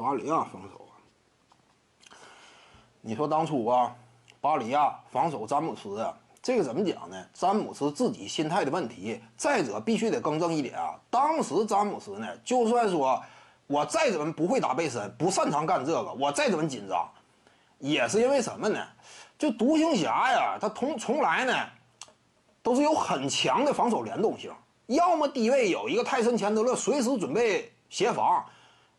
巴里亚防守啊，你说当初啊，巴里亚防守詹姆斯啊，这个怎么讲呢？詹姆斯自己心态的问题。再者，必须得更正一点啊，当时詹姆斯呢，就算说我再怎么不会打背身，不擅长干这个，我再怎么紧张，也是因为什么呢？就独行侠呀，他从从来呢，都是有很强的防守联动性。要么低位有一个泰森钱德勒随时准备协防，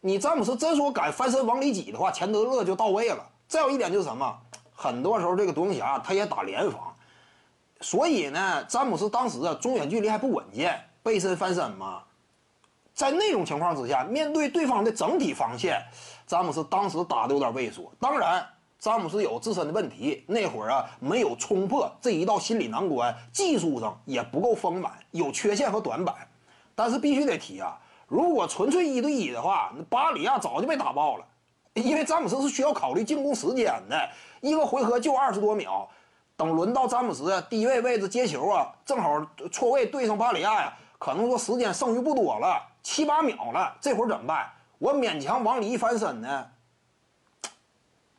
你詹姆斯真说敢翻身往里挤的话，钱德勒就到位了。再有一点就是什么，很多时候这个独行侠他也打联防，所以呢，詹姆斯当时啊中远距离还不稳健，背身翻身嘛，在那种情况之下，面对对方的整体防线，詹姆斯当时打的有点畏缩。当然。詹姆斯有自身的问题，那会儿啊没有冲破这一道心理难关，技术上也不够丰满，有缺陷和短板。但是必须得提啊，如果纯粹一对一的话，那巴里亚早就被打爆了。因为詹姆斯是需要考虑进攻时间的，一个回合就二十多秒，等轮到詹姆斯低位位置接球啊，正好错位对上巴里亚呀，可能说时间剩余不多了，七八秒了，这会儿怎么办？我勉强往里一翻身呢？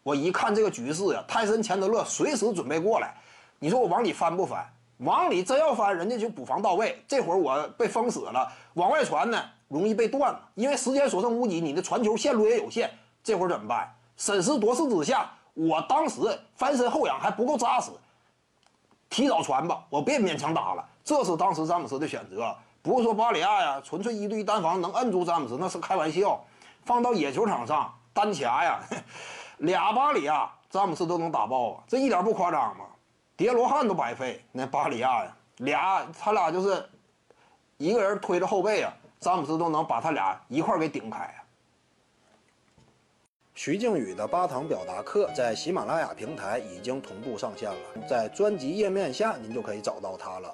我一看这个局势呀，泰森钱德勒随时准备过来，你说我往里翻不翻？往里真要翻，人家就补防到位。这会儿我被封死了，往外传呢容易被断了，因为时间所剩无几，你的传球线路也有限。这会儿怎么办？审时度势之下，我当时翻身后仰还不够扎实，提早传吧，我别勉强打了。这是当时詹姆斯的选择，不是说巴里亚呀，纯粹一对一单防能摁住詹姆斯，那是开玩笑。放到野球场上单掐呀。俩巴里亚，詹姆斯都能打爆啊！这一点不夸张吗？叠罗汉都白费。那巴里亚呀，俩他俩就是一个人推着后背啊，詹姆斯都能把他俩一块给顶开啊。徐静宇的八堂表达课在喜马拉雅平台已经同步上线了，在专辑页面下您就可以找到它了。